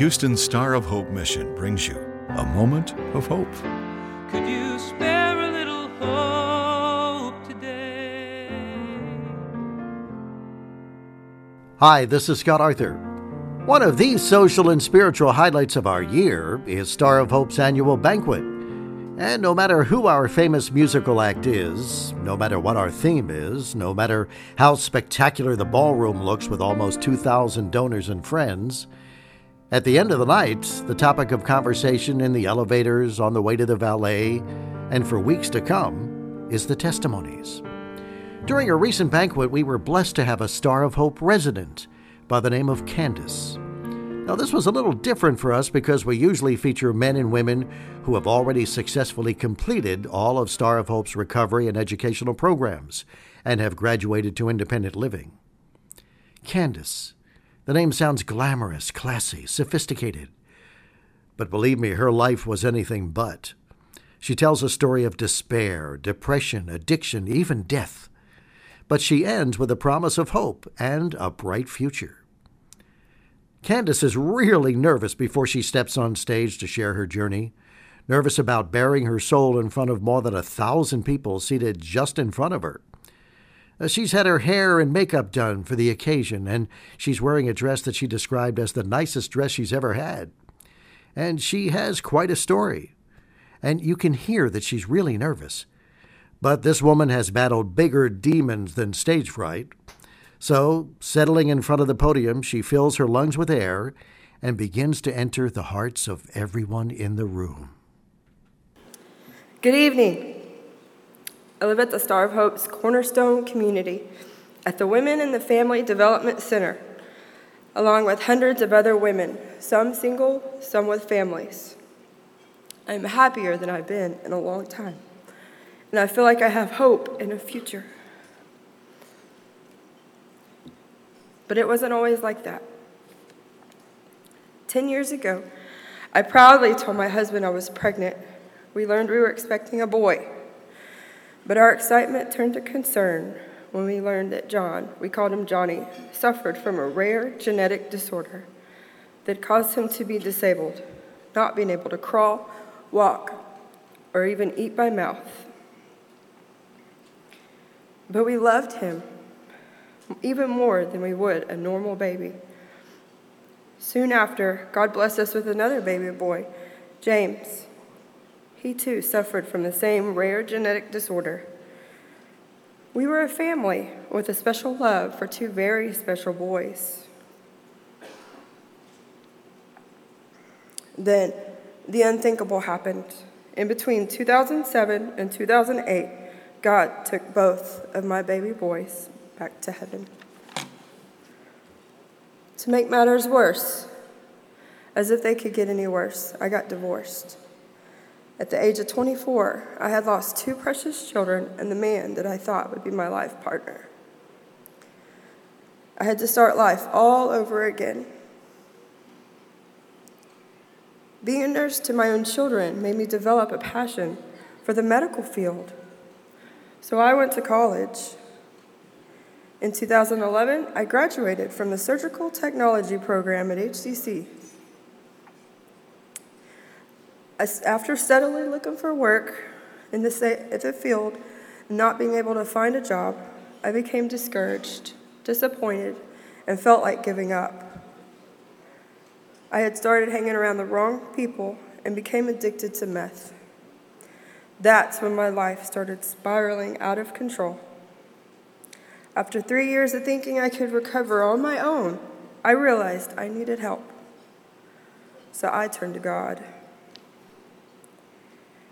Houston's Star of Hope mission brings you a moment of hope. Could you spare a little hope today? Hi, this is Scott Arthur. One of the social and spiritual highlights of our year is Star of Hope's annual banquet. And no matter who our famous musical act is, no matter what our theme is, no matter how spectacular the ballroom looks with almost 2,000 donors and friends, at the end of the night, the topic of conversation in the elevators, on the way to the valet, and for weeks to come is the testimonies. During a recent banquet, we were blessed to have a Star of Hope resident by the name of Candace. Now, this was a little different for us because we usually feature men and women who have already successfully completed all of Star of Hope's recovery and educational programs and have graduated to independent living. Candace. The name sounds glamorous, classy, sophisticated. But believe me, her life was anything but. She tells a story of despair, depression, addiction, even death. But she ends with a promise of hope and a bright future. Candace is really nervous before she steps on stage to share her journey. Nervous about bearing her soul in front of more than a thousand people seated just in front of her. Uh, she's had her hair and makeup done for the occasion, and she's wearing a dress that she described as the nicest dress she's ever had. And she has quite a story. And you can hear that she's really nervous. But this woman has battled bigger demons than stage fright. So, settling in front of the podium, she fills her lungs with air and begins to enter the hearts of everyone in the room. Good evening. I live at the Star of Hope's Cornerstone community at the Women in the Family Development Center, along with hundreds of other women, some single, some with families. I'm happier than I've been in a long time, and I feel like I have hope in a future. but it wasn't always like that. Ten years ago, I proudly told my husband I was pregnant. We learned we were expecting a boy. But our excitement turned to concern when we learned that John, we called him Johnny, suffered from a rare genetic disorder that caused him to be disabled, not being able to crawl, walk, or even eat by mouth. But we loved him even more than we would a normal baby. Soon after, God blessed us with another baby boy, James. He too suffered from the same rare genetic disorder. We were a family with a special love for two very special boys. Then the unthinkable happened. In between 2007 and 2008, God took both of my baby boys back to heaven. To make matters worse, as if they could get any worse, I got divorced. At the age of 24, I had lost two precious children and the man that I thought would be my life partner. I had to start life all over again. Being a nurse to my own children made me develop a passion for the medical field. So I went to college in 2011, I graduated from the Surgical Technology program at HCC. After steadily looking for work in the, the field and not being able to find a job, I became discouraged, disappointed, and felt like giving up. I had started hanging around the wrong people and became addicted to meth. That's when my life started spiraling out of control. After three years of thinking I could recover on my own, I realized I needed help. So I turned to God.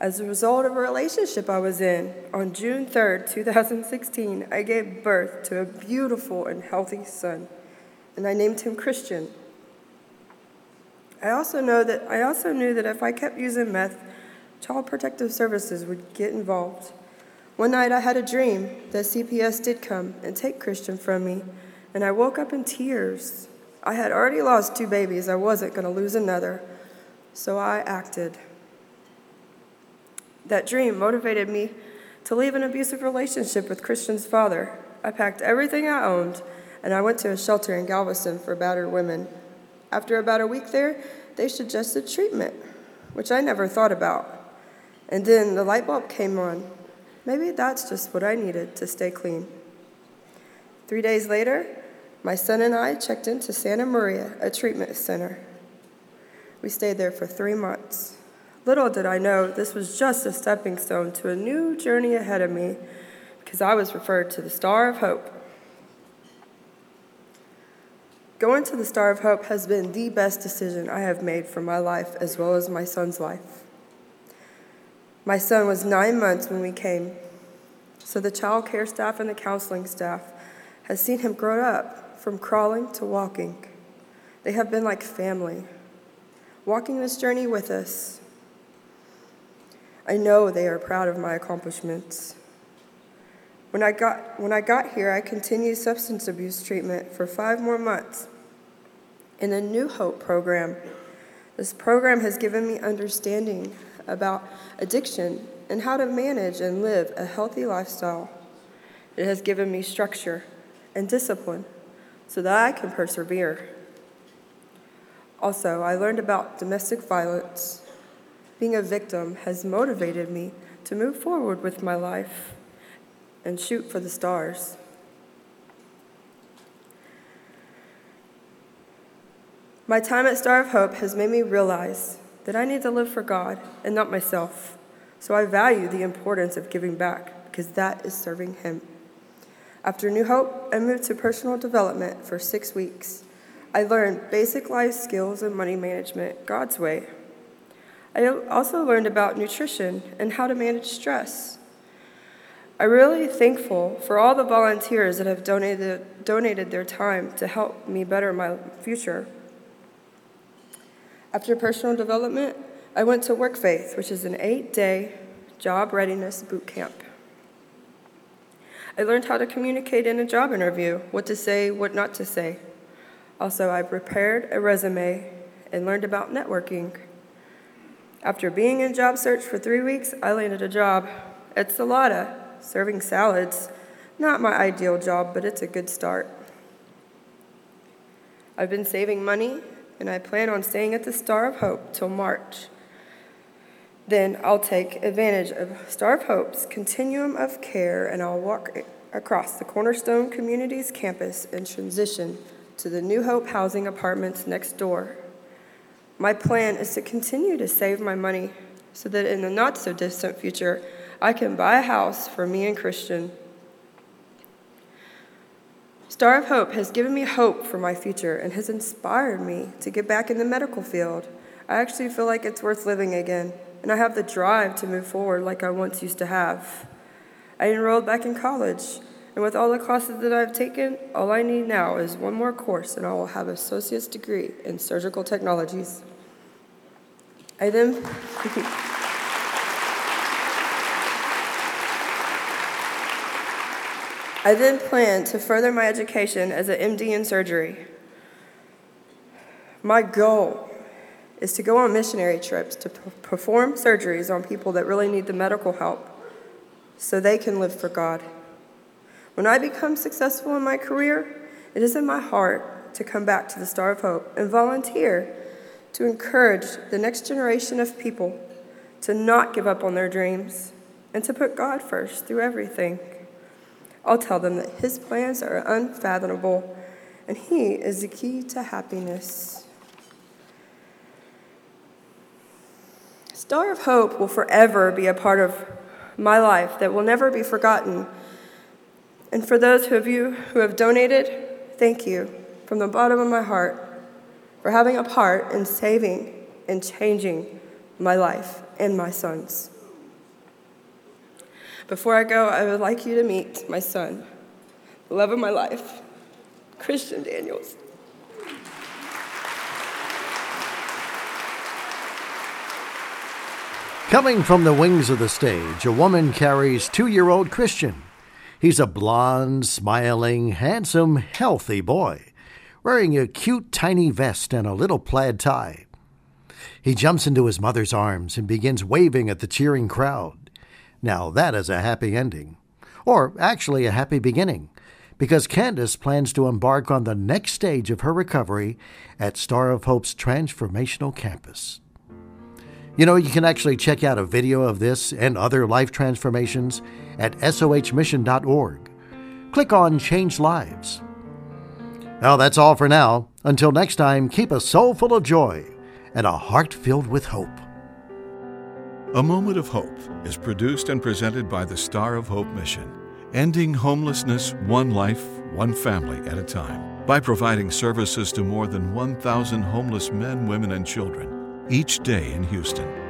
As a result of a relationship I was in, on June 3rd, 2016, I gave birth to a beautiful and healthy son, and I named him Christian. I also know that I also knew that if I kept using meth, Child Protective Services would get involved. One night I had a dream that CPS did come and take Christian from me, and I woke up in tears. I had already lost two babies, I wasn't going to lose another, so I acted. That dream motivated me to leave an abusive relationship with Christian's father. I packed everything I owned and I went to a shelter in Galveston for battered women. After about a week there, they suggested treatment, which I never thought about. And then the light bulb came on. Maybe that's just what I needed to stay clean. Three days later, my son and I checked into Santa Maria, a treatment center. We stayed there for three months. Little did I know this was just a stepping stone to a new journey ahead of me because I was referred to the Star of Hope. Going to the Star of Hope has been the best decision I have made for my life as well as my son's life. My son was nine months when we came, so the child care staff and the counseling staff has seen him grow up from crawling to walking. They have been like family, walking this journey with us. I know they are proud of my accomplishments. When I got, when I got here, I continued substance abuse treatment for five more months in the New Hope program. This program has given me understanding about addiction and how to manage and live a healthy lifestyle. It has given me structure and discipline so that I can persevere. Also, I learned about domestic violence. Being a victim has motivated me to move forward with my life and shoot for the stars. My time at Star of Hope has made me realize that I need to live for God and not myself. So I value the importance of giving back because that is serving Him. After New Hope, I moved to personal development for six weeks. I learned basic life skills and money management God's way. I also learned about nutrition and how to manage stress. I'm really thankful for all the volunteers that have donated, donated their time to help me better my future. After personal development, I went to Work Faith, which is an eight day job readiness boot camp. I learned how to communicate in a job interview, what to say, what not to say. Also, I prepared a resume and learned about networking. After being in job search for three weeks, I landed a job at Salata, serving salads. Not my ideal job, but it's a good start. I've been saving money, and I plan on staying at the Star of Hope till March. Then I'll take advantage of Star of Hope's continuum of care and I'll walk across the Cornerstone Communities campus and transition to the New Hope housing apartments next door. My plan is to continue to save my money so that in the not so distant future, I can buy a house for me and Christian. Star of Hope has given me hope for my future and has inspired me to get back in the medical field. I actually feel like it's worth living again, and I have the drive to move forward like I once used to have. I enrolled back in college, and with all the classes that I've taken, all I need now is one more course, and I will have an associate's degree in surgical technologies. I then. I then planned to further my education as an MD in surgery. My goal is to go on missionary trips to perform surgeries on people that really need the medical help so they can live for God. When I become successful in my career, it is in my heart to come back to the Star of Hope and volunteer to encourage the next generation of people to not give up on their dreams and to put God first through everything. I'll tell them that His plans are unfathomable and He is the key to happiness. Star of Hope will forever be a part of my life that will never be forgotten. And for those of you who have donated, thank you from the bottom of my heart for having a part in saving and changing my life and my son's. Before I go, I would like you to meet my son, the love of my life, Christian Daniels. Coming from the wings of the stage, a woman carries two year old Christian. He's a blond, smiling, handsome, healthy boy, wearing a cute tiny vest and a little plaid tie. He jumps into his mother's arms and begins waving at the cheering crowd. Now, that is a happy ending. Or actually, a happy beginning. because Candace plans to embark on the next stage of her recovery at Star of Hope's Transformational Campus. You know, you can actually check out a video of this and other life transformations at sohmission.org. Click on Change Lives. Well, that's all for now. Until next time, keep a soul full of joy and a heart filled with hope. A Moment of Hope is produced and presented by the Star of Hope mission, ending homelessness one life, one family at a time, by providing services to more than 1,000 homeless men, women, and children each day in Houston.